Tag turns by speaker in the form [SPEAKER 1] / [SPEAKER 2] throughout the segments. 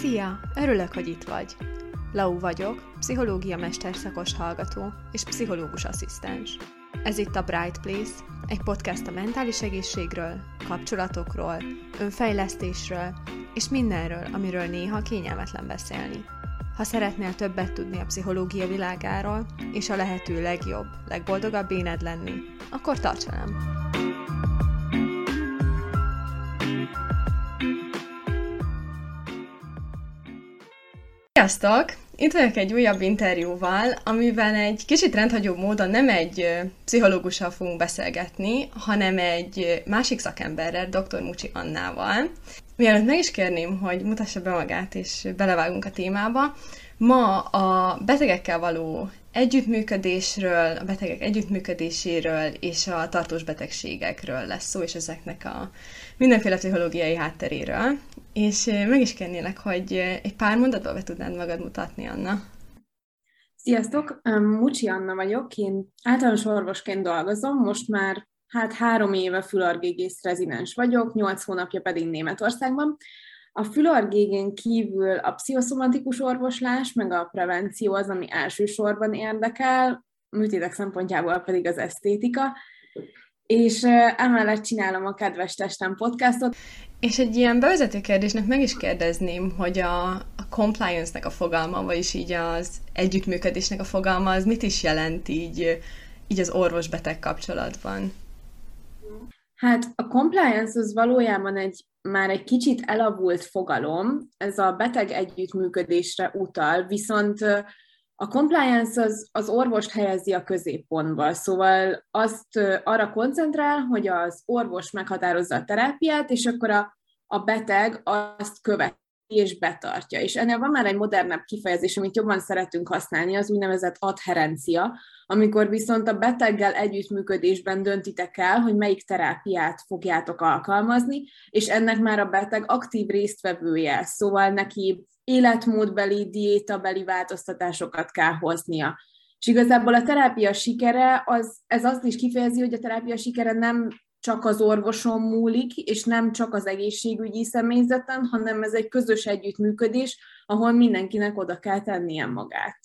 [SPEAKER 1] Szia! Örülök, hogy itt vagy. Lau vagyok, pszichológia mesterszakos hallgató és pszichológus asszisztens. Ez itt a Bright Place, egy podcast a mentális egészségről, kapcsolatokról, önfejlesztésről és mindenről, amiről néha kényelmetlen beszélni. Ha szeretnél többet tudni a pszichológia világáról, és a lehető legjobb, legboldogabb éned lenni, akkor tarts velem! Sziasztok! Itt vagyok egy újabb interjúval, amiben egy kicsit rendhagyó módon nem egy pszichológussal fogunk beszélgetni, hanem egy másik szakemberrel, dr. Mucsi Annával. Mielőtt meg is kérném, hogy mutassa be magát, és belevágunk a témába, ma a betegekkel való együttműködésről, a betegek együttműködéséről és a tartós betegségekről lesz szó, és ezeknek a mindenféle pszichológiai hátteréről. És meg is kérnélek, hogy egy pár mondatban be tudnád magad mutatni, Anna.
[SPEAKER 2] Sziasztok! Mucsi Anna vagyok, én általános orvosként dolgozom, most már hát három éve fülargégész rezidens vagyok, nyolc hónapja pedig Németországban. A fülargégén kívül a pszichoszomatikus orvoslás, meg a prevenció az, ami elsősorban érdekel, műtétek szempontjából pedig az esztétika, és emellett csinálom a Kedves Testem podcastot.
[SPEAKER 1] És egy ilyen bevezető kérdésnek meg is kérdezném, hogy a, a compliance-nek a fogalma, vagyis így az együttműködésnek a fogalma, az mit is jelent így, így az orvos-beteg kapcsolatban?
[SPEAKER 2] Hát a compliance az valójában egy már egy kicsit elavult fogalom, ez a beteg együttműködésre utal, viszont a compliance az, az orvost helyezi a középpontba, szóval azt arra koncentrál, hogy az orvos meghatározza a terápiát, és akkor a, a beteg azt követi és betartja. És ennél van már egy modernebb kifejezés, amit jobban szeretünk használni, az úgynevezett adherencia, amikor viszont a beteggel együttműködésben döntitek el, hogy melyik terápiát fogjátok alkalmazni, és ennek már a beteg aktív résztvevője, szóval neki életmódbeli, diétabeli változtatásokat kell hoznia. És igazából a terápia sikere, az, ez azt is kifejezi, hogy a terápia sikere nem csak az orvoson múlik, és nem csak az egészségügyi személyzeten, hanem ez egy közös együttműködés, ahol mindenkinek oda kell tennie magát.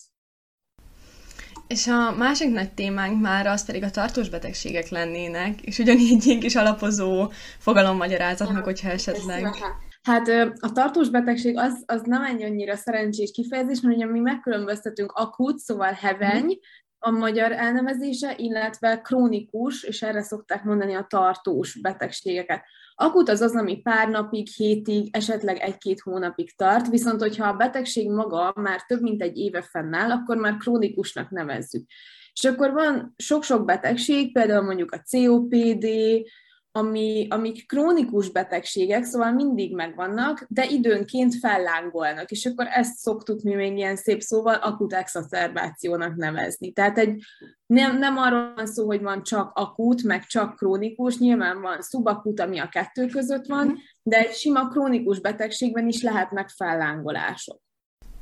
[SPEAKER 1] És a másik nagy témánk már az pedig a tartós betegségek lennének, és ugyanígy egy kis alapozó fogalommagyarázatok, hogyha esetleg...
[SPEAKER 2] Hát. A tartós betegség az, az nem egy annyira szerencsés kifejezés, mert ugye mi megkülönböztetünk akut, szóval heveny, a magyar elnevezése, illetve krónikus, és erre szokták mondani a tartós betegségeket. Akut az az, ami pár napig, hétig, esetleg egy-két hónapig tart, viszont hogyha a betegség maga már több mint egy éve fennáll, akkor már krónikusnak nevezzük. És akkor van sok-sok betegség, például mondjuk a COPD, ami, amik krónikus betegségek, szóval mindig megvannak, de időnként fellángolnak, és akkor ezt szoktuk mi még ilyen szép szóval akut exacerbációnak nevezni. Tehát egy, nem, nem arról van szó, hogy van csak akut, meg csak krónikus, nyilván van szubakut, ami a kettő között van, de egy sima krónikus betegségben is lehetnek fellángolások.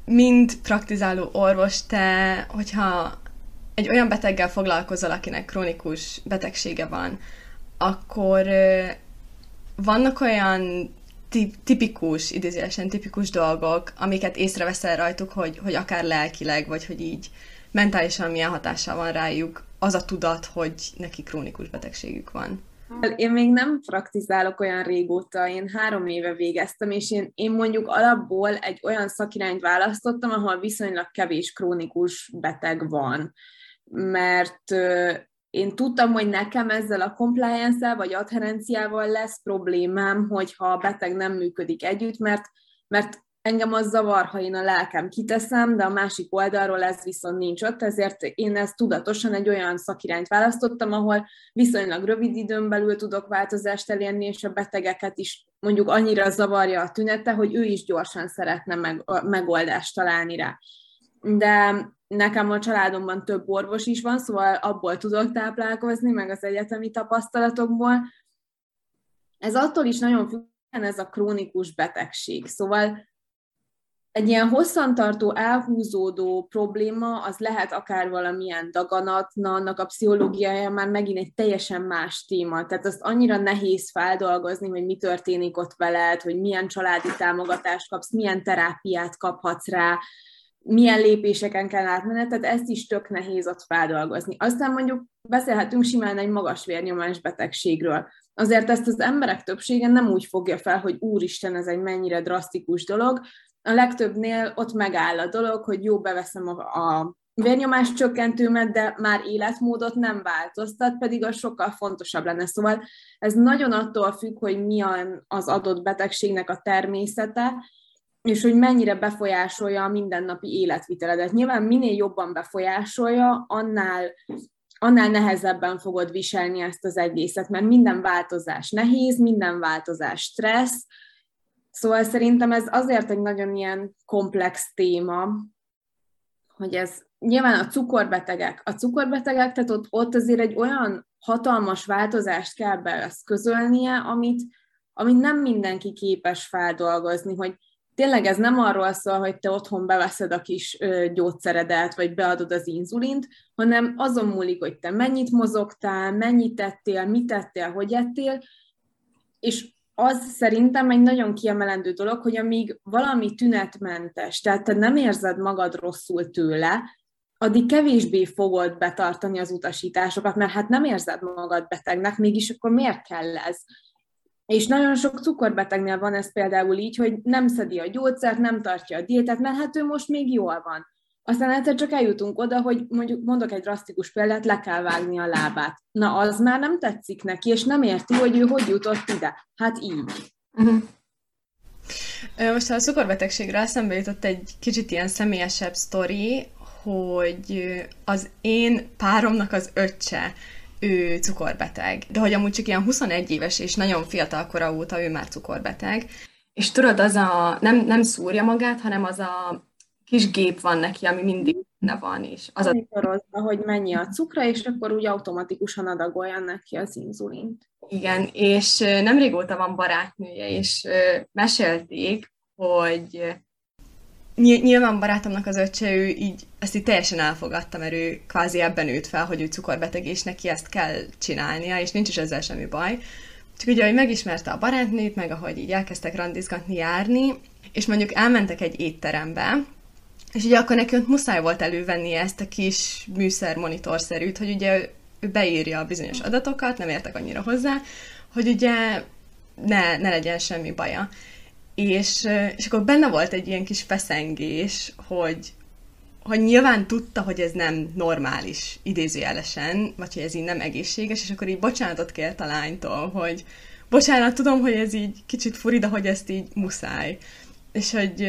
[SPEAKER 1] Mind praktizáló orvos, te, hogyha egy olyan beteggel foglalkozol, akinek krónikus betegsége van, akkor vannak olyan tipikus, idézőesen tipikus dolgok, amiket észreveszel rajtuk, hogy, hogy akár lelkileg, vagy hogy így mentálisan milyen hatással van rájuk az a tudat, hogy neki krónikus betegségük van.
[SPEAKER 2] Én még nem praktizálok olyan régóta, én három éve végeztem, és én, én mondjuk alapból egy olyan szakirányt választottam, ahol viszonylag kevés krónikus beteg van. Mert én tudtam, hogy nekem ezzel a compliance vagy adherenciával lesz problémám, hogyha a beteg nem működik együtt, mert, mert engem az zavar, ha én a lelkem kiteszem, de a másik oldalról ez viszont nincs ott, ezért én ezt tudatosan egy olyan szakirányt választottam, ahol viszonylag rövid időn belül tudok változást elérni, és a betegeket is mondjuk annyira zavarja a tünete, hogy ő is gyorsan szeretne meg, megoldást találni rá. De nekem a családomban több orvos is van, szóval abból tudok táplálkozni, meg az egyetemi tapasztalatokból. Ez attól is nagyon függ, ez a krónikus betegség. Szóval egy ilyen hosszantartó, elhúzódó probléma, az lehet akár valamilyen daganat, na annak a pszichológiája már megint egy teljesen más téma. Tehát azt annyira nehéz feldolgozni, hogy mi történik ott veled, hogy milyen családi támogatást kapsz, milyen terápiát kaphatsz rá, milyen lépéseken kell átmenni, tehát ezt is tök nehéz ott feldolgozni. Aztán mondjuk beszélhetünk simán egy magas vérnyomás betegségről. Azért ezt az emberek többsége nem úgy fogja fel, hogy úristen, ez egy mennyire drasztikus dolog, a legtöbbnél ott megáll a dolog, hogy jó, beveszem a, a vérnyomás csökkentőmet, de már életmódot nem változtat, pedig az sokkal fontosabb lenne. Szóval ez nagyon attól függ, hogy mi az adott betegségnek a természete, és hogy mennyire befolyásolja a mindennapi életviteledet. Nyilván minél jobban befolyásolja, annál, annál nehezebben fogod viselni ezt az egészet, mert minden változás nehéz, minden változás stressz, Szóval szerintem ez azért egy nagyon ilyen komplex téma, hogy ez nyilván a cukorbetegek, a cukorbetegek, tehát ott, ott azért egy olyan hatalmas változást kell beeszközölnie, amit, amit nem mindenki képes feldolgozni, hogy tényleg ez nem arról szól, hogy te otthon beveszed a kis gyógyszeredet, vagy beadod az inzulint, hanem azon múlik, hogy te mennyit mozogtál, mennyit tettél, mit tettél, hogy ettél, és az szerintem egy nagyon kiemelendő dolog, hogy amíg valami tünetmentes, tehát te nem érzed magad rosszul tőle, addig kevésbé fogod betartani az utasításokat, mert hát nem érzed magad betegnek, mégis akkor miért kell ez? És nagyon sok cukorbetegnél van ez például így, hogy nem szedi a gyógyszert, nem tartja a diétát, mert hát ő most még jól van. Aztán egyszer csak eljutunk oda, hogy mondjuk mondok egy drasztikus példát, le kell vágni a lábát. Na, az már nem tetszik neki, és nem érti, hogy ő hogy jutott ide. Hát így. Uh-huh.
[SPEAKER 1] Most a cukorbetegségre eszembe jutott egy kicsit ilyen személyesebb sztori, hogy az én páromnak az öccse, ő cukorbeteg. De hogy amúgy csak ilyen 21 éves és nagyon fiatal kora óta ő már cukorbeteg. És tudod, az a, nem, nem szúrja magát, hanem az a kis gép van neki, ami mindig ne van is.
[SPEAKER 2] Az Monitorozza, a... hogy mennyi a cukra, és akkor úgy automatikusan adagolja neki az inzulint.
[SPEAKER 1] Igen, és nem régóta van barátnője, és mesélték, hogy nyilván barátomnak az öccse, ő így ezt így teljesen elfogadta, mert ő kvázi ebben nőtt fel, hogy ő cukorbeteg, és neki ezt kell csinálnia, és nincs is ezzel semmi baj. Csak ugye, hogy megismerte a barátnőt, meg ahogy így elkezdtek randizgatni, járni, és mondjuk elmentek egy étterembe, és ugye akkor neki ott muszáj volt elővenni ezt a kis műszer monitorszerűt, hogy ugye ő beírja a bizonyos adatokat, nem értek annyira hozzá, hogy ugye ne, ne legyen semmi baja. És, és akkor benne volt egy ilyen kis feszengés, hogy, hogy nyilván tudta, hogy ez nem normális, idézőjelesen, vagy hogy ez így nem egészséges, és akkor így bocsánatot kért a lánytól, hogy bocsánat, tudom, hogy ez így kicsit furi, de hogy ezt így muszáj. És hogy,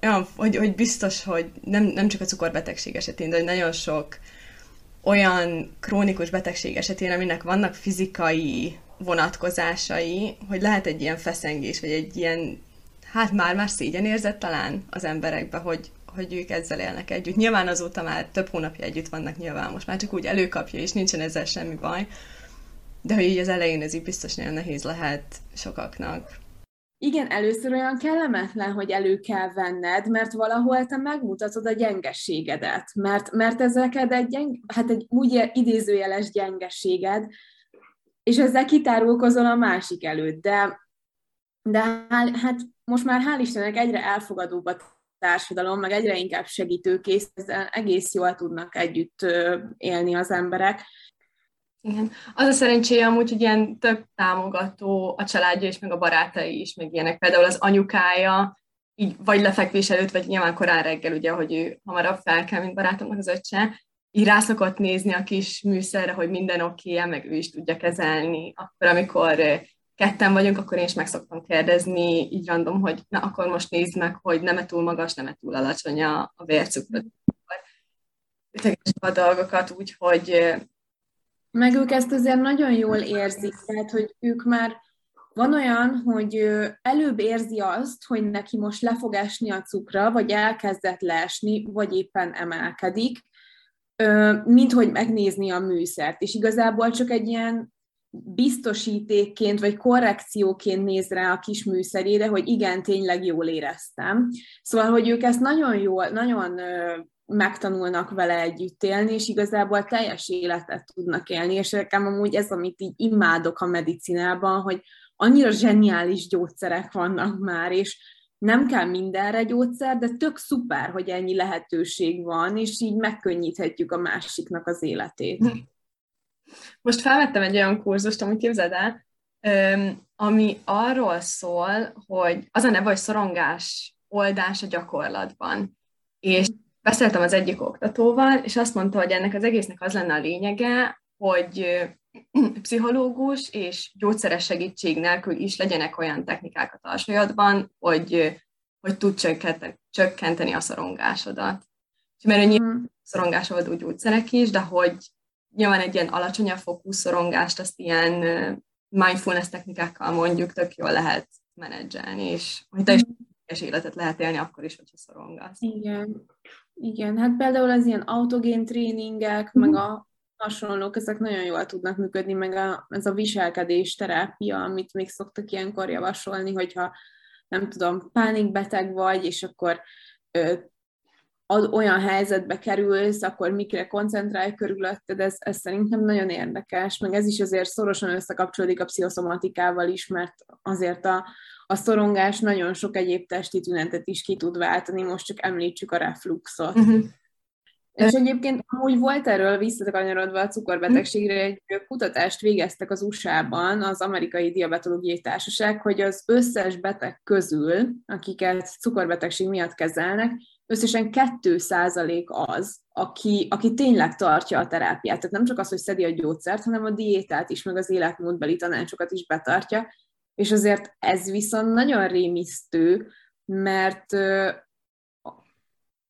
[SPEAKER 1] ja, hogy, hogy biztos, hogy nem, nem csak a cukorbetegség esetén, de hogy nagyon sok olyan krónikus betegség esetén, aminek vannak fizikai vonatkozásai, hogy lehet egy ilyen feszengés, vagy egy ilyen, hát már-már szégyenérzet talán az emberekbe, hogy, hogy ők ezzel élnek együtt. Nyilván azóta már több hónapja együtt vannak, nyilván most már csak úgy előkapja, és nincsen ezzel semmi baj. De hogy így az elején ez így biztos nagyon nehéz lehet sokaknak.
[SPEAKER 2] Igen, először olyan kellemetlen, hogy elő kell venned, mert valahol te megmutatod a gyengességedet, mert, mert ezeked egy, gyeng, hát egy úgy idézőjeles gyengességed, és ezzel kitárulkozol a másik előtt, de, de hát most már hál' Istennek egyre elfogadóbb a társadalom, meg egyre inkább segítőkész, ezzel egész jól tudnak együtt élni az emberek,
[SPEAKER 1] igen. Az a szerencséje amúgy, hogy ilyen tök támogató a családja és meg a barátai is, meg ilyenek. Például az anyukája, így vagy lefekvés előtt, vagy nyilván korán reggel, ugye, hogy ő hamarabb fel kell, mint barátomnak az öccse, így rá nézni a kis műszerre, hogy minden oké -e, meg ő is tudja kezelni. Akkor, amikor ketten vagyunk, akkor én is meg szoktam kérdezni, így random, hogy na, akkor most nézd meg, hogy nem-e túl magas, nem-e túl alacsony a, a vércukrot. a dolgokat úgy, hogy
[SPEAKER 2] meg ők ezt azért nagyon jól érzik, tehát hogy ők már van olyan, hogy előbb érzi azt, hogy neki most le fog esni a cukra, vagy elkezdett leesni, vagy éppen emelkedik, mint hogy megnézni a műszert. És igazából csak egy ilyen biztosítékként vagy korrekcióként néz rá a kis műszerére, hogy igen, tényleg jól éreztem. Szóval, hogy ők ezt nagyon jól, nagyon megtanulnak vele együtt élni, és igazából teljes életet tudnak élni, és nekem amúgy ez, amit így imádok a medicinában, hogy annyira zseniális gyógyszerek vannak már, és nem kell mindenre gyógyszer, de tök szuper, hogy ennyi lehetőség van, és így megkönnyíthetjük a másiknak az életét.
[SPEAKER 1] Most felvettem egy olyan kurzust, amit képzeld el, ami arról szól, hogy az a neve, hogy szorongás oldás a gyakorlatban. És beszéltem az egyik oktatóval, és azt mondta, hogy ennek az egésznek az lenne a lényege, hogy pszichológus és gyógyszeres segítség nélkül is legyenek olyan technikák a tarsajadban, hogy, hogy tud csökkenteni a szorongásodat. Mert nyilván mm. szorongásoldó gyógyszerek is, de hogy nyilván egy ilyen alacsonyabb fokú szorongást, azt ilyen mindfulness technikákkal mondjuk tök jól lehet menedzselni, és hogy te is és mm. életet lehet élni akkor is, hogyha szorongasz.
[SPEAKER 2] Igen. Igen, hát például az ilyen autogén tréningek, mm. meg a hasonlók, ezek nagyon jól tudnak működni, meg a, ez a viselkedés terápia, amit még szoktak ilyenkor javasolni, hogyha nem tudom, pánikbeteg vagy, és akkor ö, az olyan helyzetbe kerülsz, akkor mikre koncentrálj körülötted, ez, ez szerintem nagyon érdekes, meg ez is azért szorosan összekapcsolódik a pszichoszomatikával is, mert azért a, a szorongás nagyon sok egyéb testi tünetet is ki tud váltani, most csak említsük a refluxot. Uh-huh. És egyébként amúgy volt erről visszakanyarodva a cukorbetegségre, egy kutatást végeztek az USA-ban az Amerikai Diabetológiai Társaság, hogy az összes beteg közül, akiket cukorbetegség miatt kezelnek, összesen 2% az, aki, aki tényleg tartja a terápiát. Tehát nem csak az, hogy szedi a gyógyszert, hanem a diétát is, meg az életmódbeli tanácsokat is betartja. És azért ez viszont nagyon rémisztő, mert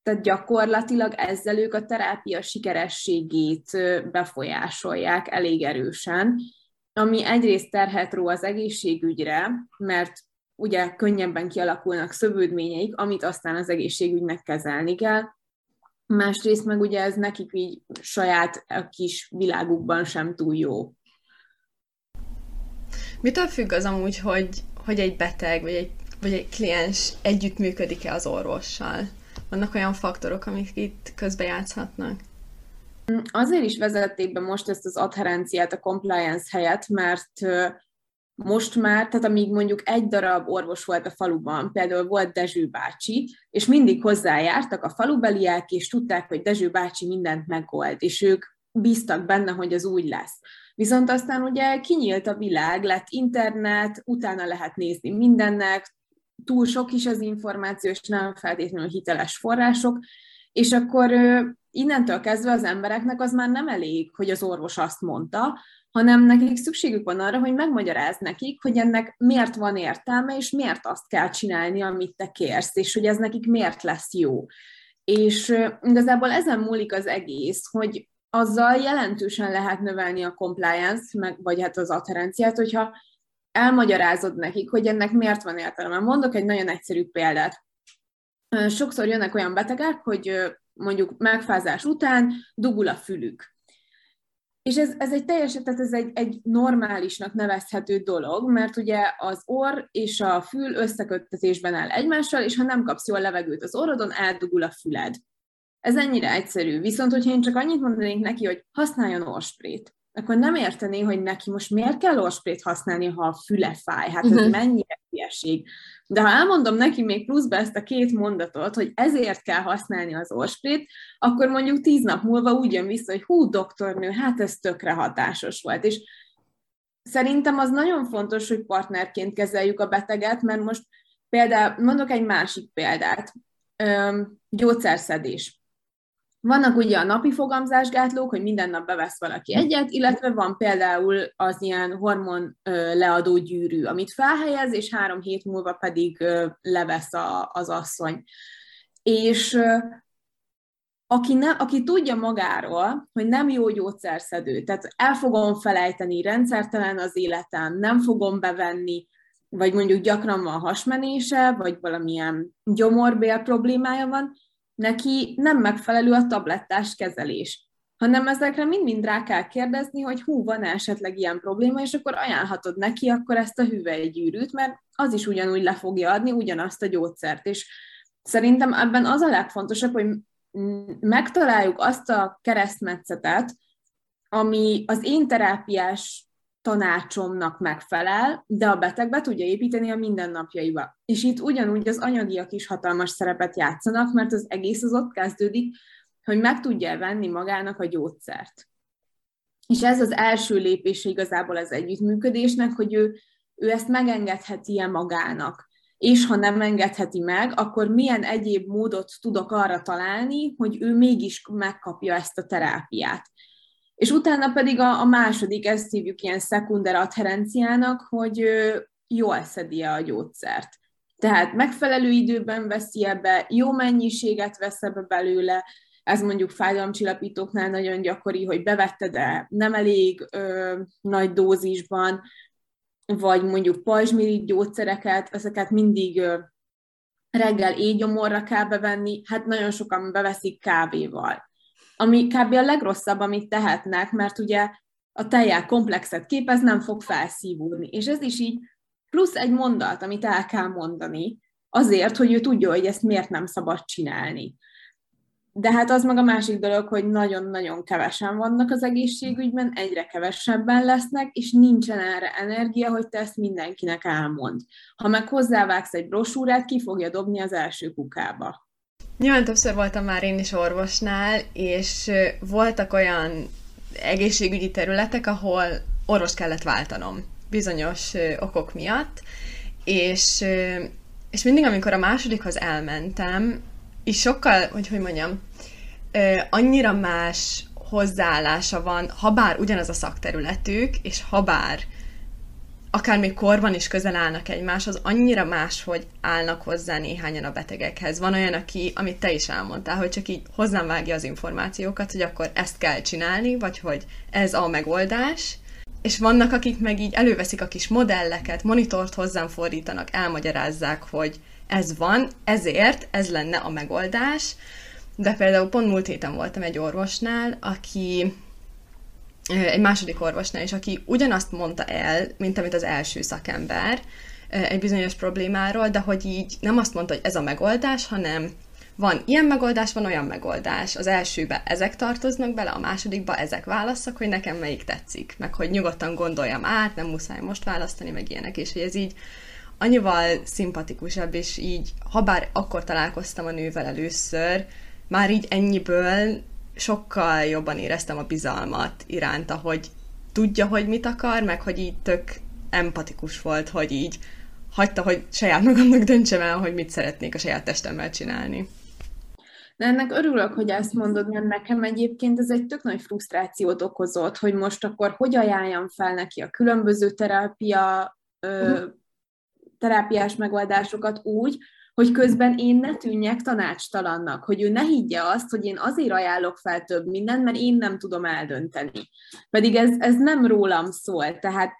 [SPEAKER 2] tehát gyakorlatilag ezzel ők a terápia sikerességét befolyásolják elég erősen, ami egyrészt terhet ró az egészségügyre, mert ugye könnyebben kialakulnak szövődményeik, amit aztán az egészségügynek kezelni kell, másrészt meg ugye ez nekik így saját a kis világukban sem túl jó.
[SPEAKER 1] Mitől függ az amúgy, hogy, hogy egy beteg vagy egy, vagy egy kliens együttműködik-e az orvossal? Vannak olyan faktorok, amik itt közbejátszhatnak?
[SPEAKER 2] Azért is vezették be most ezt az adherenciát a compliance helyett, mert most már, tehát amíg mondjuk egy darab orvos volt a faluban, például volt Dezső bácsi, és mindig hozzájártak a falubeliek, és tudták, hogy Dezső bácsi mindent megold, és ők bíztak benne, hogy az úgy lesz. Viszont aztán ugye kinyílt a világ, lett internet, utána lehet nézni mindennek, túl sok is az információ, és nem feltétlenül hiteles források, és akkor innentől kezdve az embereknek az már nem elég, hogy az orvos azt mondta, hanem nekik szükségük van arra, hogy megmagyaráz nekik, hogy ennek miért van értelme, és miért azt kell csinálni, amit te kérsz, és hogy ez nekik miért lesz jó. És igazából ezen múlik az egész, hogy azzal jelentősen lehet növelni a compliance, meg, vagy hát az adherenciát, hogyha elmagyarázod nekik, hogy ennek miért van értelme. Mondok egy nagyon egyszerű példát. Sokszor jönnek olyan betegek, hogy mondjuk megfázás után dugul a fülük. És ez, ez egy teljesen, tehát ez egy, egy normálisnak nevezhető dolog, mert ugye az orr és a fül összeköttetésben áll egymással, és ha nem kapsz jól levegőt az orrodon, eldugul a füled. Ez ennyire egyszerű. Viszont, hogyha én csak annyit mondanék neki, hogy használjon orsprét, akkor nem értené, hogy neki most miért kell orsprét használni, ha a füle fáj. Hát ez uh-huh. mennyire hülyeség. De ha elmondom neki még pluszba ezt a két mondatot, hogy ezért kell használni az orsprét, akkor mondjuk tíz nap múlva úgy jön vissza, hogy hú, doktornő, hát ez tökre hatásos volt. És szerintem az nagyon fontos, hogy partnerként kezeljük a beteget, mert most például, mondok egy másik példát, gyógyszerszedés vannak ugye a napi fogamzásgátlók, hogy minden nap bevesz valaki egyet, illetve van például az ilyen hormon leadó gyűrű, amit felhelyez, és három hét múlva pedig levesz a, az asszony. És aki, ne, aki tudja magáról, hogy nem jó gyógyszerszedő, tehát el fogom felejteni, rendszertelen az életem, nem fogom bevenni, vagy mondjuk gyakran van hasmenése, vagy valamilyen gyomorbél problémája van, neki nem megfelelő a tablettás kezelés. hanem ezekre mind-mind rá kell kérdezni, hogy hú, van -e esetleg ilyen probléma, és akkor ajánlhatod neki akkor ezt a hüvelygyűrűt, mert az is ugyanúgy le fogja adni ugyanazt a gyógyszert. És szerintem ebben az a legfontosabb, hogy megtaláljuk azt a keresztmetszetet, ami az én terápiás tanácsomnak megfelel, de a beteg be tudja építeni a mindennapjaiba. És itt ugyanúgy az anyagiak is hatalmas szerepet játszanak, mert az egész az ott kezdődik, hogy meg tudja venni magának a gyógyszert. És ez az első lépése igazából az együttműködésnek, hogy ő, ő ezt megengedheti-e magának. És ha nem engedheti meg, akkor milyen egyéb módot tudok arra találni, hogy ő mégis megkapja ezt a terápiát. És utána pedig a, a második, ezt hívjuk ilyen szekunder adherenciának, hogy jól szedi a gyógyszert. Tehát megfelelő időben veszi ebbe, jó mennyiséget vesz ebbe belőle, ez mondjuk fájdalomcsillapítóknál nagyon gyakori, hogy bevette, de nem elég ö, nagy dózisban, vagy mondjuk pajzsmirit gyógyszereket, ezeket mindig ö, reggel éjgyomorra kell bevenni, hát nagyon sokan beveszik kávéval. Ami kb. a legrosszabb, amit tehetnek, mert ugye a tejjel komplexet képez, nem fog felszívódni. És ez is így plusz egy mondat, amit el kell mondani, azért, hogy ő tudja, hogy ezt miért nem szabad csinálni. De hát az meg a másik dolog, hogy nagyon-nagyon kevesen vannak az egészségügyben, egyre kevesebben lesznek, és nincsen erre energia, hogy te ezt mindenkinek elmond. Ha meg hozzávágsz egy brosúrát, ki fogja dobni az első kukába.
[SPEAKER 1] Nyilván többször voltam már én is orvosnál, és voltak olyan egészségügyi területek, ahol orvos kellett váltanom bizonyos okok miatt, és, és mindig, amikor a másodikhoz elmentem, és sokkal, hogy hogy mondjam, annyira más hozzáállása van, ha bár ugyanaz a szakterületük, és ha bár akár még korban is közel állnak egymáshoz, annyira más, hogy állnak hozzá néhányan a betegekhez. Van olyan, aki, amit te is elmondtál, hogy csak így hozzám vágja az információkat, hogy akkor ezt kell csinálni, vagy hogy ez a megoldás, és vannak, akik meg így előveszik a kis modelleket, monitort hozzám fordítanak, elmagyarázzák, hogy ez van, ezért ez lenne a megoldás. De például pont múlt héten voltam egy orvosnál, aki egy második orvosnál is, aki ugyanazt mondta el, mint amit az első szakember egy bizonyos problémáról, de hogy így nem azt mondta, hogy ez a megoldás, hanem van ilyen megoldás, van olyan megoldás. Az elsőbe ezek tartoznak bele, a másodikba ezek válaszok, hogy nekem melyik tetszik, meg hogy nyugodtan gondoljam át, nem muszáj most választani, meg ilyenek, és hogy ez így annyival szimpatikusabb, és így, ha bár akkor találkoztam a nővel először, már így ennyiből sokkal jobban éreztem a bizalmat iránta, hogy tudja, hogy mit akar, meg hogy így tök empatikus volt, hogy így hagyta, hogy saját magamnak döntsem el, hogy mit szeretnék a saját testemmel csinálni.
[SPEAKER 2] De ennek örülök, hogy ezt mondod, mert nekem egyébként ez egy tök nagy frusztrációt okozott, hogy most akkor hogy ajánljam fel neki a különböző terápia, ö, mhm. terápiás megoldásokat úgy, hogy közben én ne tűnjek tanácstalannak, hogy ő ne higgye azt, hogy én azért ajánlok fel több mindent, mert én nem tudom eldönteni. Pedig ez, ez nem rólam szól, tehát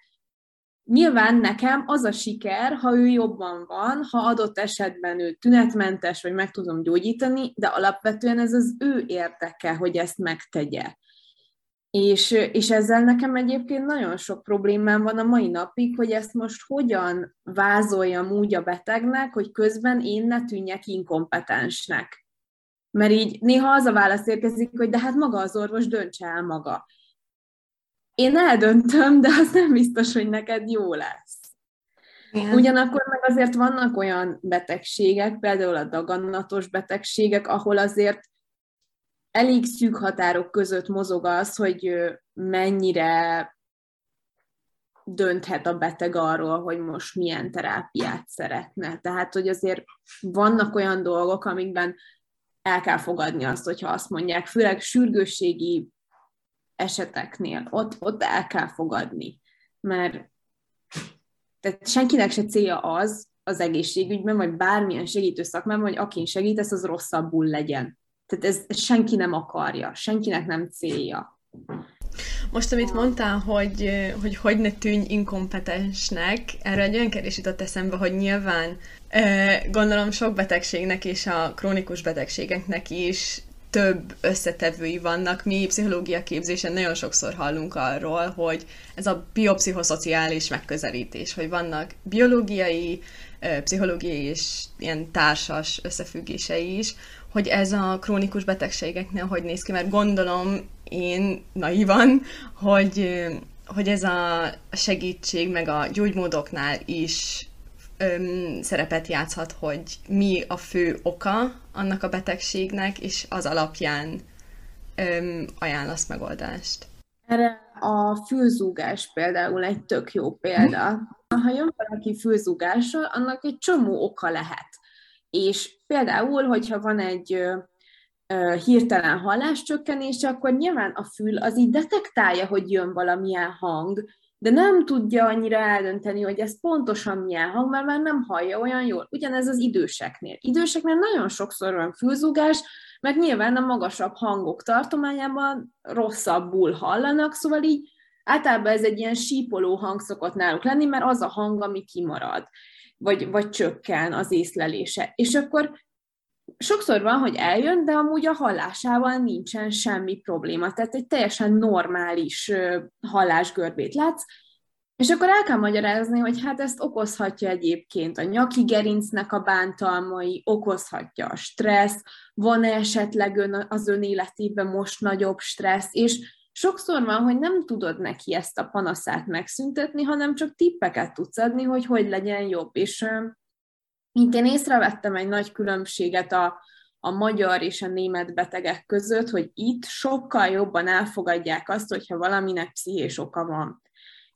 [SPEAKER 2] Nyilván nekem az a siker, ha ő jobban van, ha adott esetben ő tünetmentes, vagy meg tudom gyógyítani, de alapvetően ez az ő érdeke, hogy ezt megtegye. És, és ezzel nekem egyébként nagyon sok problémám van a mai napig, hogy ezt most hogyan vázoljam úgy a betegnek, hogy közben én ne tűnjek inkompetensnek. Mert így néha az a válasz érkezik, hogy de hát maga az orvos döntse el maga. Én eldöntöm, de az nem biztos, hogy neked jó lesz. Igen. Ugyanakkor meg azért vannak olyan betegségek, például a daganatos betegségek, ahol azért elég szűk határok között mozog az, hogy mennyire dönthet a beteg arról, hogy most milyen terápiát szeretne. Tehát, hogy azért vannak olyan dolgok, amikben el kell fogadni azt, hogyha azt mondják, főleg sürgősségi eseteknél, ott, ott el kell fogadni. Mert tehát senkinek se célja az az egészségügyben, vagy bármilyen segítő szakmában, hogy akin segítesz, az rosszabbul legyen. Tehát ez, senki nem akarja, senkinek nem célja.
[SPEAKER 1] Most, amit mondtál, hogy, hogy hogy ne tűnj inkompetensnek, erre egy olyan kérdés jutott eszembe, hogy nyilván gondolom sok betegségnek és a krónikus betegségeknek is több összetevői vannak. Mi pszichológia képzésen nagyon sokszor hallunk arról, hogy ez a biopszichoszociális megközelítés, hogy vannak biológiai, pszichológiai és ilyen társas összefüggései is, hogy ez a krónikus betegségeknél hogy néz ki, mert gondolom én naivan, hogy, hogy ez a segítség meg a gyógymódoknál is öm, szerepet játszhat, hogy mi a fő oka annak a betegségnek, és az alapján öm, ajánlasz megoldást.
[SPEAKER 2] Erre a fülzúgás például egy tök jó példa. Ha jön valaki fülzúgással, annak egy csomó oka lehet. És például, hogyha van egy hirtelen halláscsökkenés, akkor nyilván a fül az így detektálja, hogy jön valamilyen hang, de nem tudja annyira eldönteni, hogy ez pontosan milyen hang, mert már nem hallja olyan jól. Ugyanez az időseknél. Időseknél nagyon sokszor van fülzugás, mert nyilván a magasabb hangok tartományában rosszabbul hallanak, szóval így általában ez egy ilyen sípoló hang szokott náluk lenni, mert az a hang, ami kimarad, vagy, vagy csökken az észlelése. És akkor sokszor van, hogy eljön, de amúgy a hallásával nincsen semmi probléma. Tehát egy teljesen normális hallásgörbét látsz, és akkor el kell magyarázni, hogy hát ezt okozhatja egyébként a nyaki gerincnek a bántalmai, okozhatja a stressz, van-e esetleg ön, az ön életében most nagyobb stressz, és sokszor van, hogy nem tudod neki ezt a panaszát megszüntetni, hanem csak tippeket tudsz adni, hogy hogy legyen jobb. És mint én észrevettem egy nagy különbséget a, a magyar és a német betegek között, hogy itt sokkal jobban elfogadják azt, hogyha valaminek pszichés oka van.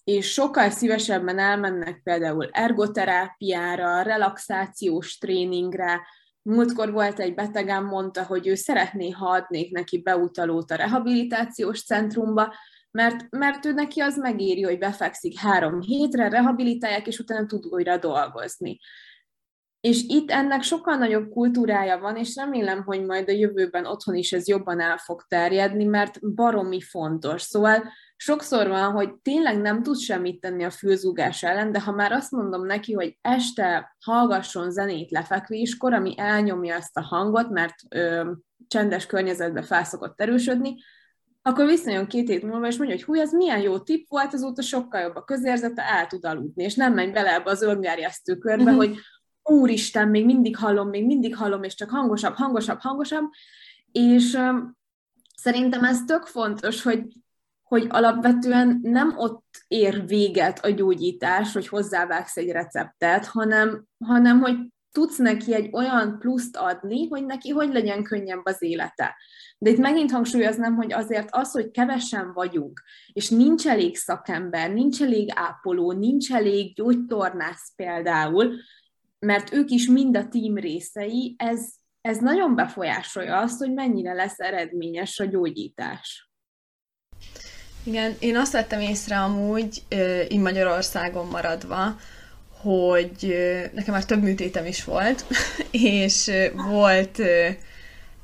[SPEAKER 2] És sokkal szívesebben elmennek például ergoterápiára, relaxációs tréningre. Múltkor volt egy betegem, mondta, hogy ő szeretné, ha adnék neki beutalót a rehabilitációs centrumba, mert, mert ő neki az megéri, hogy befekszik három hétre, rehabilitálják, és utána tud újra dolgozni. És itt ennek sokkal nagyobb kultúrája van, és remélem, hogy majd a jövőben otthon is ez jobban el fog terjedni, mert baromi fontos. Szóval sokszor van, hogy tényleg nem tud semmit tenni a fülzúgás ellen, de ha már azt mondom neki, hogy este hallgasson zenét lefekvéskor, ami elnyomja ezt a hangot, mert ö, csendes környezetbe felszokott erősödni, akkor visszajön két hét múlva, és mondja, hogy hú, ez milyen jó tipp volt, azóta sokkal jobb a közérzete, el tud aludni, és nem megy bele ebbe az öngerjesztő körbe, uh-huh. hogy úristen, még mindig hallom, még mindig hallom, és csak hangosabb, hangosabb, hangosabb, és um, szerintem ez tök fontos, hogy, hogy alapvetően nem ott ér véget a gyógyítás, hogy hozzávágsz egy receptet, hanem, hanem hogy tudsz neki egy olyan pluszt adni, hogy neki hogy legyen könnyebb az élete. De itt megint hangsúlyoznám, hogy azért az, hogy kevesen vagyunk, és nincs elég szakember, nincs elég ápoló, nincs elég gyógytornász például, mert ők is mind a tím részei, ez, ez nagyon befolyásolja azt, hogy mennyire lesz eredményes a gyógyítás.
[SPEAKER 1] Igen, én azt vettem észre amúgy, így Magyarországon maradva, hogy nekem már több műtétem is volt, és volt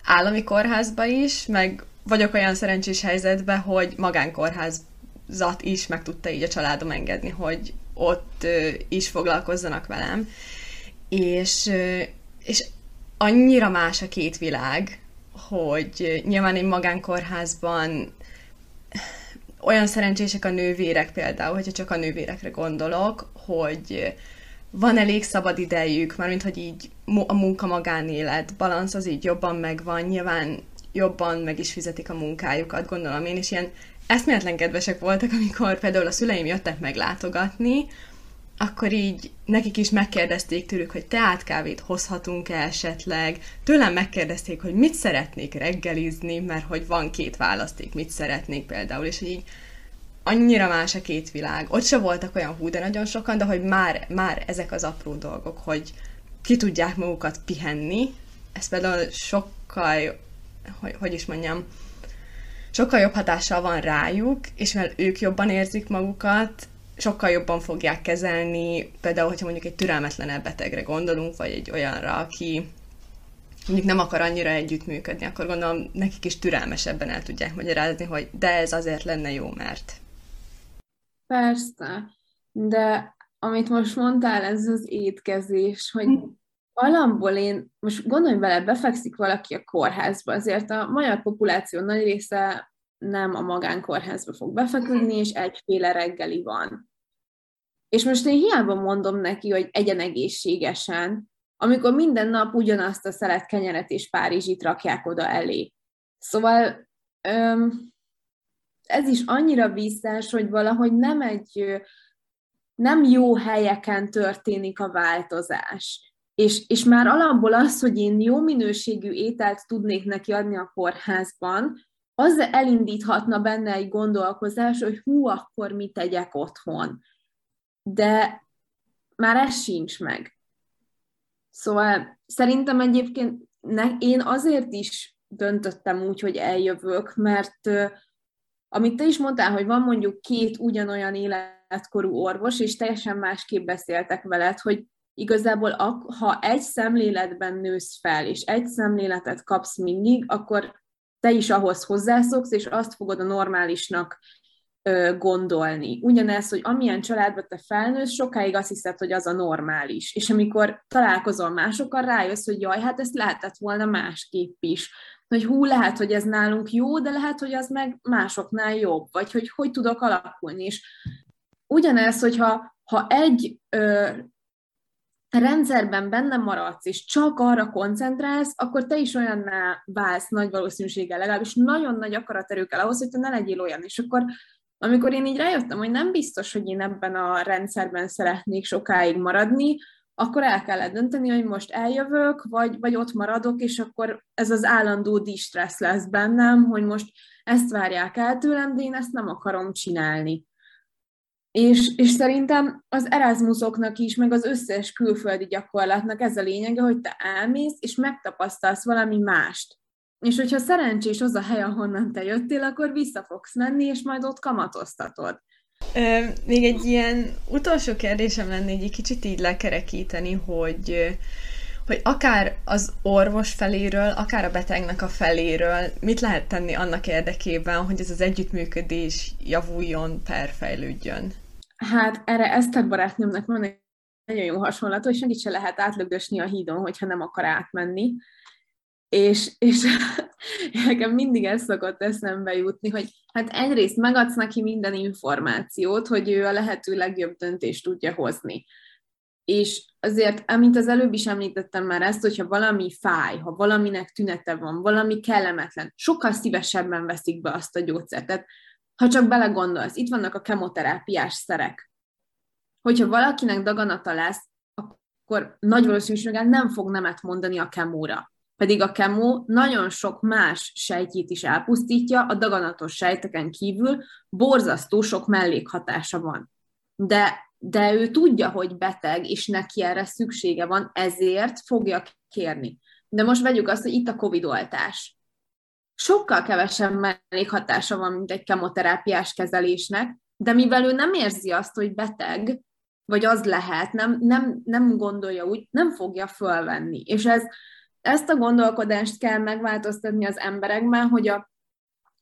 [SPEAKER 1] állami kórházba is, meg vagyok olyan szerencsés helyzetben, hogy magánkórházat is meg tudta így a családom engedni, hogy ott is foglalkozzanak velem. És, és annyira más a két világ, hogy nyilván egy magánkórházban olyan szerencsések a nővérek például, hogyha csak a nővérekre gondolok, hogy van elég szabad idejük, mármint hogy így a munka magánélet, balansz az így jobban megvan, nyilván jobban meg is fizetik a munkájukat, gondolom én, és ilyen eszméletlen kedvesek voltak, amikor például a szüleim jöttek meglátogatni, akkor így nekik is megkérdezték tőlük, hogy teátkávét hozhatunk-e esetleg. Tőlem megkérdezték, hogy mit szeretnék reggelizni, mert hogy van két választék, mit szeretnék például, és hogy így annyira más a két világ. Ott se voltak olyan hú, de nagyon sokan, de hogy már, már ezek az apró dolgok, hogy ki tudják magukat pihenni, ez például sokkal, hogy, hogy is mondjam, sokkal jobb hatással van rájuk, és mert ők jobban érzik magukat, sokkal jobban fogják kezelni, például, hogyha mondjuk egy türelmetlenebb betegre gondolunk, vagy egy olyanra, aki mondjuk nem akar annyira együttműködni, akkor gondolom nekik is türelmesebben el tudják magyarázni, hogy de ez azért lenne jó, mert.
[SPEAKER 2] Persze, de amit most mondtál, ez az étkezés, hogy Alapból én, most gondolj bele, befekszik valaki a kórházba, azért a magyar populáció nagy része nem a magánkórházba fog befeküdni, és egyféle reggeli van. És most én hiába mondom neki, hogy egyen egészségesen, amikor minden nap ugyanazt a szelet kenyeret és Párizsit rakják oda elé. Szóval öm, ez is annyira visszás, hogy valahogy nem egy, nem jó helyeken történik a változás. És, és már alapból az, hogy én jó minőségű ételt tudnék neki adni a kórházban, az elindíthatna benne egy gondolkozás, hogy hú, akkor mit tegyek otthon. De már ez sincs meg. Szóval szerintem egyébként ne, én azért is döntöttem úgy, hogy eljövök, mert amit te is mondtál, hogy van mondjuk két ugyanolyan életkorú orvos, és teljesen másképp beszéltek veled, hogy igazából ha egy szemléletben nősz fel, és egy szemléletet kapsz mindig, akkor te is ahhoz hozzászoksz, és azt fogod a normálisnak gondolni. Ugyanez, hogy amilyen családba te felnősz, sokáig azt hiszed, hogy az a normális. És amikor találkozol másokkal, rájössz, hogy jaj, hát ezt lehetett volna másképp is. Hogy hú, lehet, hogy ez nálunk jó, de lehet, hogy az meg másoknál jobb. Vagy hogy hogy tudok alakulni. És ugyanez, hogyha ha egy ö, rendszerben benne maradsz, és csak arra koncentrálsz, akkor te is olyanná válsz nagy valószínűséggel, legalábbis nagyon nagy akaraterő kell ahhoz, hogy te ne legyél olyan. És akkor amikor én így rájöttem, hogy nem biztos, hogy én ebben a rendszerben szeretnék sokáig maradni, akkor el kellett dönteni, hogy most eljövök, vagy, vagy ott maradok, és akkor ez az állandó distressz lesz bennem, hogy most ezt várják el tőlem, de én ezt nem akarom csinálni. És, és szerintem az Erasmusoknak is, meg az összes külföldi gyakorlatnak ez a lényege, hogy te elmész, és megtapasztalsz valami mást. És hogyha szerencsés az a hely, ahonnan te jöttél, akkor vissza fogsz menni, és majd ott kamatoztatod.
[SPEAKER 1] Ö, még egy ilyen utolsó kérdésem lenne, egy kicsit így lekerekíteni, hogy hogy akár az orvos feléről, akár a betegnek a feléről mit lehet tenni annak érdekében, hogy ez az együttműködés javuljon, perfejlődjön?
[SPEAKER 2] Hát erre Eszter barátnőmnek van egy nagyon jó hasonlat, hogy segít se lehet átlögdösni a hídon, hogyha nem akar átmenni. És, és nekem mindig ez szokott eszembe jutni, hogy hát egyrészt megadsz neki minden információt, hogy ő a lehető legjobb döntést tudja hozni. És azért, amint az előbb is említettem már ezt, hogyha valami fáj, ha valaminek tünete van, valami kellemetlen, sokkal szívesebben veszik be azt a gyógyszert. Tehát, ha csak belegondolsz, itt vannak a kemoterápiás szerek. Hogyha valakinek daganata lesz, akkor nagy valószínűséggel nem fog nemet mondani a kemóra pedig a kemó nagyon sok más sejtjét is elpusztítja, a daganatos sejteken kívül borzasztó sok mellékhatása van. De, de ő tudja, hogy beteg, és neki erre szüksége van, ezért fogja kérni. De most vegyük azt, hogy itt a Covid-oltás. Sokkal kevesebb mellékhatása van, mint egy kemoterápiás kezelésnek, de mivel ő nem érzi azt, hogy beteg, vagy az lehet, nem, nem, nem gondolja úgy, nem fogja fölvenni. És ez, ezt a gondolkodást kell megváltoztatni az emberekben, hogy a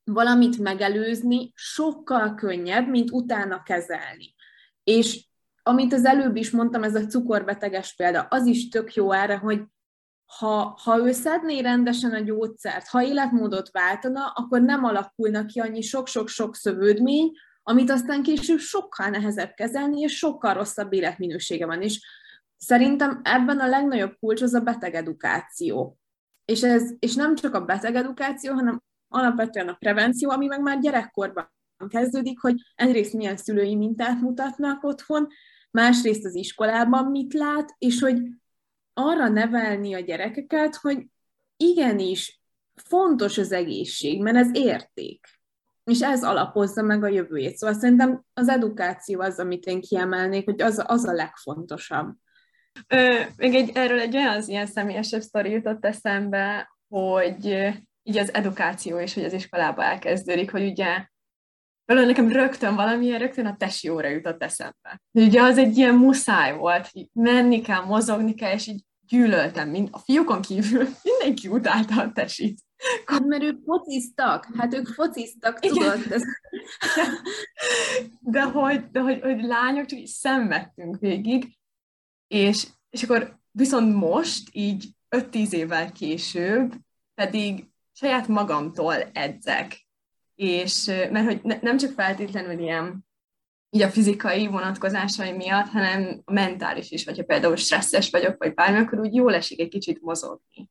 [SPEAKER 2] valamit megelőzni sokkal könnyebb, mint utána kezelni. És amit az előbb is mondtam, ez a cukorbeteges példa, az is tök jó erre, hogy ha, ha ő szedné rendesen a gyógyszert, ha életmódot váltana, akkor nem alakulna ki annyi sok-sok-sok szövődmény, amit aztán később sokkal nehezebb kezelni, és sokkal rosszabb életminősége van. És Szerintem ebben a legnagyobb kulcs az a betegedukáció. És, ez, és nem csak a betegedukáció, hanem alapvetően a prevenció, ami meg már gyerekkorban kezdődik, hogy egyrészt milyen szülői mintát mutatnak otthon, másrészt az iskolában mit lát, és hogy arra nevelni a gyerekeket, hogy igenis fontos az egészség, mert ez érték. És ez alapozza meg a jövőjét. Szóval szerintem az edukáció az, amit én kiemelnék, hogy az, az a legfontosabb.
[SPEAKER 1] Ö, még egy, erről egy olyan ilyen személyesebb sztori jutott eszembe, hogy így az edukáció és hogy az iskolába elkezdődik, hogy ugye Valóban nekem rögtön valamilyen, rögtön a tesi óra jutott eszembe. Ugye az egy ilyen muszáj volt, hogy menni kell, mozogni kell, és így gyűlöltem, mind, a fiúkon kívül mindenki utálta a tesit.
[SPEAKER 2] Hát, mert ők fociztak, hát ők fociztak, tudod?
[SPEAKER 1] De, hogy, de hogy, hogy lányok csak így szenvedtünk végig, és, és akkor viszont most, így 5-10 évvel később pedig saját magamtól edzek. És mert hogy ne, nem csak feltétlenül ilyen így a fizikai vonatkozásai miatt, hanem a mentális is, hogyha például stresszes vagyok, vagy bármi, akkor úgy jól esik egy kicsit mozogni.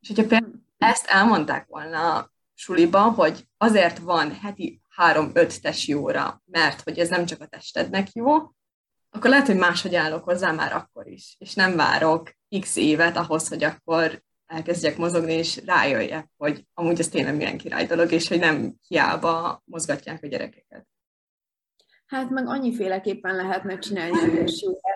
[SPEAKER 1] És hogyha például ezt elmondták volna suliba, hogy azért van heti három-öt tesi óra, mert hogy ez nem csak a testednek jó, akkor lehet, hogy máshogy állok hozzá már akkor is, és nem várok x évet ahhoz, hogy akkor elkezdjek mozogni, és rájöjjek, hogy amúgy ez tényleg milyen király dolog, és hogy nem hiába mozgatják a gyerekeket.
[SPEAKER 2] Hát meg annyiféleképpen lehetne csinálni a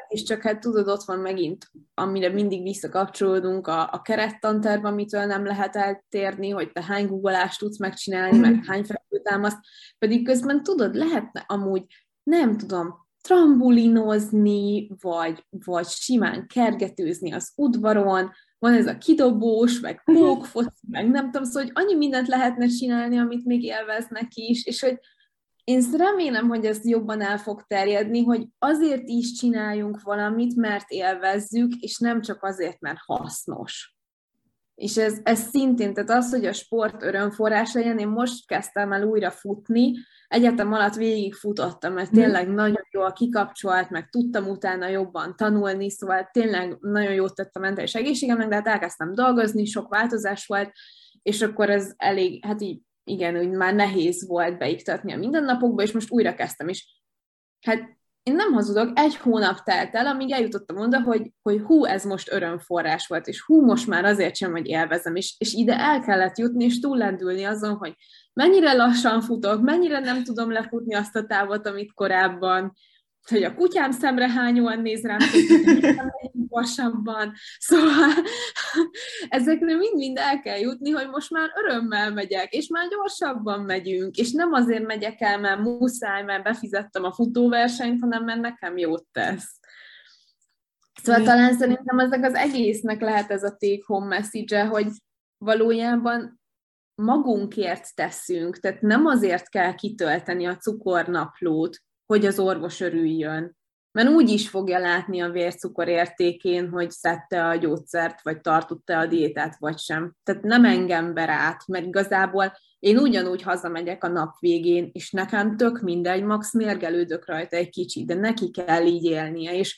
[SPEAKER 2] és csak hát tudod, ott van megint, amire mindig visszakapcsolódunk, a, a kerettanterv, amitől nem lehet eltérni, hogy te hány googleást tudsz megcsinálni, meg hány felültámaszt, pedig közben tudod, lehetne amúgy, nem tudom, trambulinozni, vagy, vagy simán kergetőzni az udvaron, van ez a kidobós, meg pókfoci, meg nem tudom, szóval hogy annyi mindent lehetne csinálni, amit még élveznek is, és hogy én remélem, hogy ez jobban el fog terjedni, hogy azért is csináljunk valamit, mert élvezzük, és nem csak azért, mert hasznos. És ez, ez szintén, tehát az, hogy a sport örömforrás legyen, én most kezdtem el újra futni, egyetem alatt végig futottam, mert mhm. tényleg nagyon jól kikapcsolt, meg tudtam utána jobban tanulni, szóval tényleg nagyon jót tett a mentális egészségemnek, de hát elkezdtem dolgozni, sok változás volt, és akkor ez elég, hát így igen, úgy már nehéz volt beiktatni a mindennapokba, és most újra kezdtem is. Hát én nem hazudok, egy hónap telt el, amíg eljutottam oda, hogy, hogy hú, ez most örömforrás volt, és hú, most már azért sem, hogy élvezem, és, és ide el kellett jutni, és túllendülni azon, hogy mennyire lassan futok, mennyire nem tudom lefutni azt a távot, amit korábban, hogy a kutyám szemre hányóan néz rám, hogy gyorsabban. Szóval ezekre mind-mind el kell jutni, hogy most már örömmel megyek, és már gyorsabban megyünk, és nem azért megyek el, mert muszáj, mert befizettem a futóversenyt, hanem mert nekem jót tesz. Szóval talán szerintem ezek az egésznek lehet ez a take home message hogy valójában magunkért teszünk, tehát nem azért kell kitölteni a cukornaplót, hogy az orvos örüljön, mert úgy is fogja látni a vércukor értékén, hogy szedte a gyógyszert, vagy tartotta a diétát, vagy sem. Tehát nem engem át, mert igazából én ugyanúgy hazamegyek a nap végén, és nekem tök mindegy, max mérgelődök rajta egy kicsit, de neki kell így élnie, és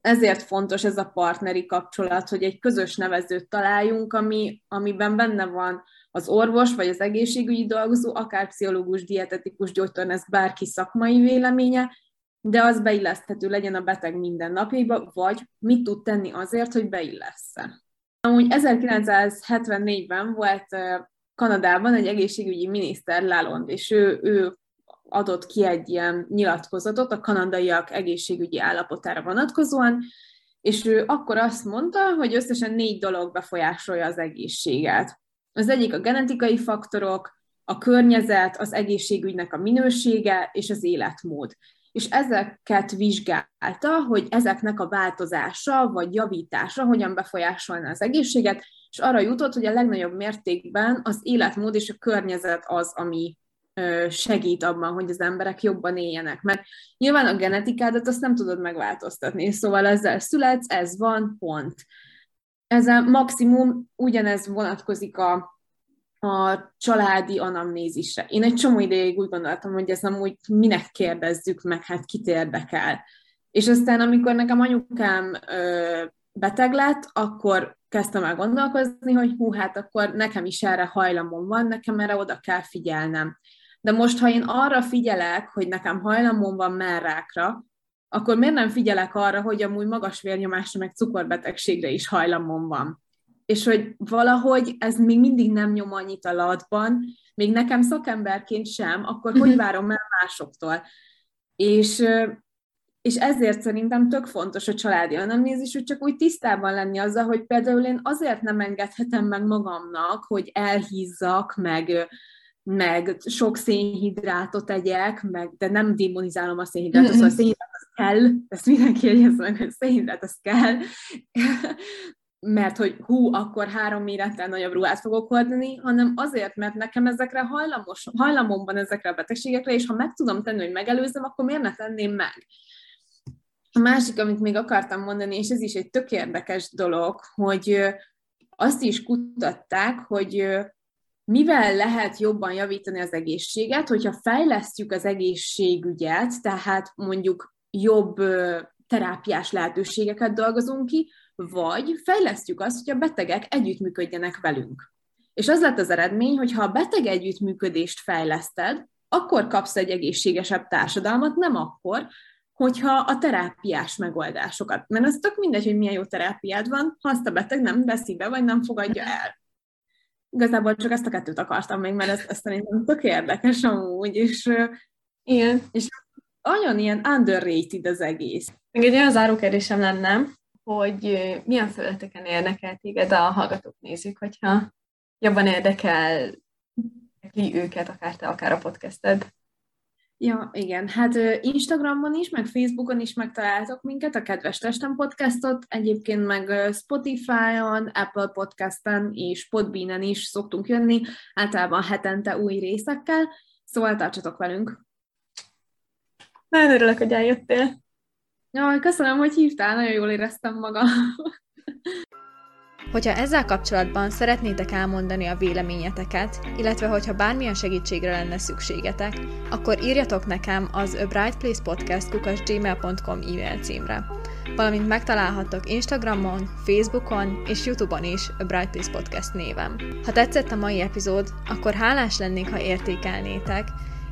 [SPEAKER 2] ezért fontos ez a partneri kapcsolat, hogy egy közös nevezőt találjunk, ami, amiben benne van az orvos, vagy az egészségügyi dolgozó, akár pszichológus, dietetikus, gyógytornász, bárki szakmai véleménye, de az beilleszthető legyen a beteg mindennapjaiba, vagy mit tud tenni azért, hogy beillessze. Amúgy 1974-ben volt Kanadában egy egészségügyi miniszter Lalond, és ő, ő adott ki egy ilyen nyilatkozatot a kanadaiak egészségügyi állapotára vonatkozóan, és ő akkor azt mondta, hogy összesen négy dolog befolyásolja az egészséget. Az egyik a genetikai faktorok, a környezet, az egészségügynek a minősége és az életmód és ezeket vizsgálta, hogy ezeknek a változása vagy javítása hogyan befolyásolna az egészséget, és arra jutott, hogy a legnagyobb mértékben az életmód és a környezet az, ami segít abban, hogy az emberek jobban éljenek. Mert nyilván a genetikádat azt nem tudod megváltoztatni, szóval ezzel születsz, ez van, pont. Ezzel maximum ugyanez vonatkozik a a családi anamnézisre. Én egy csomó ideig úgy gondoltam, hogy ez nem úgy minek kérdezzük meg, hát kit érdekel. És aztán, amikor nekem anyukám ö, beteg lett, akkor kezdtem el gondolkozni, hogy hú, hát akkor nekem is erre hajlamom van, nekem erre oda kell figyelnem. De most, ha én arra figyelek, hogy nekem hajlamom van merrákra, akkor miért nem figyelek arra, hogy amúgy magas vérnyomásra, meg cukorbetegségre is hajlamom van és hogy valahogy ez még mindig nem nyom annyit a latban, még nekem szakemberként sem, akkor hogy mhm. várom el másoktól? És, és ezért szerintem tök fontos a családi anamnézis, hogy csak úgy tisztában lenni azzal, hogy például én azért nem engedhetem meg magamnak, hogy elhízzak, meg, meg sok szénhidrátot tegyek, meg, de nem démonizálom a szénhidrátot, szóval a szénhidrát az kell, ezt mindenki jegyezze meg, hogy szénhidrát az kell, mert hogy hú, akkor három mérettel nagyobb ruhát fogok hordani, hanem azért, mert nekem ezekre hajlamos, hajlamom van ezekre a betegségekre, és ha meg tudom tenni, hogy megelőzem, akkor miért ne tenném meg? A másik, amit még akartam mondani, és ez is egy tök érdekes dolog, hogy azt is kutatták, hogy mivel lehet jobban javítani az egészséget, hogyha fejlesztjük az egészségügyet, tehát mondjuk jobb terápiás lehetőségeket dolgozunk ki, vagy fejlesztjük azt, hogy a betegek együttműködjenek velünk. És az lett az eredmény, hogy ha a beteg együttműködést fejleszted, akkor kapsz egy egészségesebb társadalmat, nem akkor, hogyha a terápiás megoldásokat. Mert az tök mindegy, hogy milyen jó terápiád van, ha azt a beteg nem veszi be, vagy nem fogadja el. Igazából csak ezt a kettőt akartam még, mert ez, ez szerintem tök érdekes amúgy, és,
[SPEAKER 1] Igen.
[SPEAKER 2] és nagyon ilyen underrated az egész.
[SPEAKER 1] Még egy olyan zárókérdésem lenne, hogy milyen felületeken érdekel téged a hallgatók nézik, hogyha jobban érdekel ki őket, akár te, akár a podcasted.
[SPEAKER 2] Ja, igen. Hát Instagramon is, meg Facebookon is megtaláltok minket, a Kedves Testem podcastot, egyébként meg Spotify-on, Apple Podcast-en és Podbean-en is szoktunk jönni, általában hetente új részekkel, szóval tartsatok velünk!
[SPEAKER 1] Nagyon örülök, hogy eljöttél.
[SPEAKER 2] Jaj, köszönöm, hogy hívtál, nagyon jól éreztem magam.
[SPEAKER 1] Hogyha ezzel kapcsolatban szeretnétek elmondani a véleményeteket, illetve hogyha bármilyen segítségre lenne szükségetek, akkor írjatok nekem az A Bright Place Podcast gmail.com e-mail címre. Valamint megtalálhattok Instagramon, Facebookon és Youtube-on is A Bright Place Podcast névem. Ha tetszett a mai epizód, akkor hálás lennék, ha értékelnétek,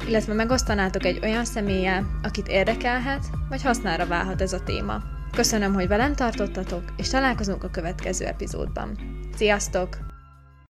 [SPEAKER 1] illetve megosztanátok egy olyan személlyel, akit érdekelhet, vagy hasznára válhat ez a téma. Köszönöm, hogy velem tartottatok, és találkozunk a következő epizódban. Sziasztok!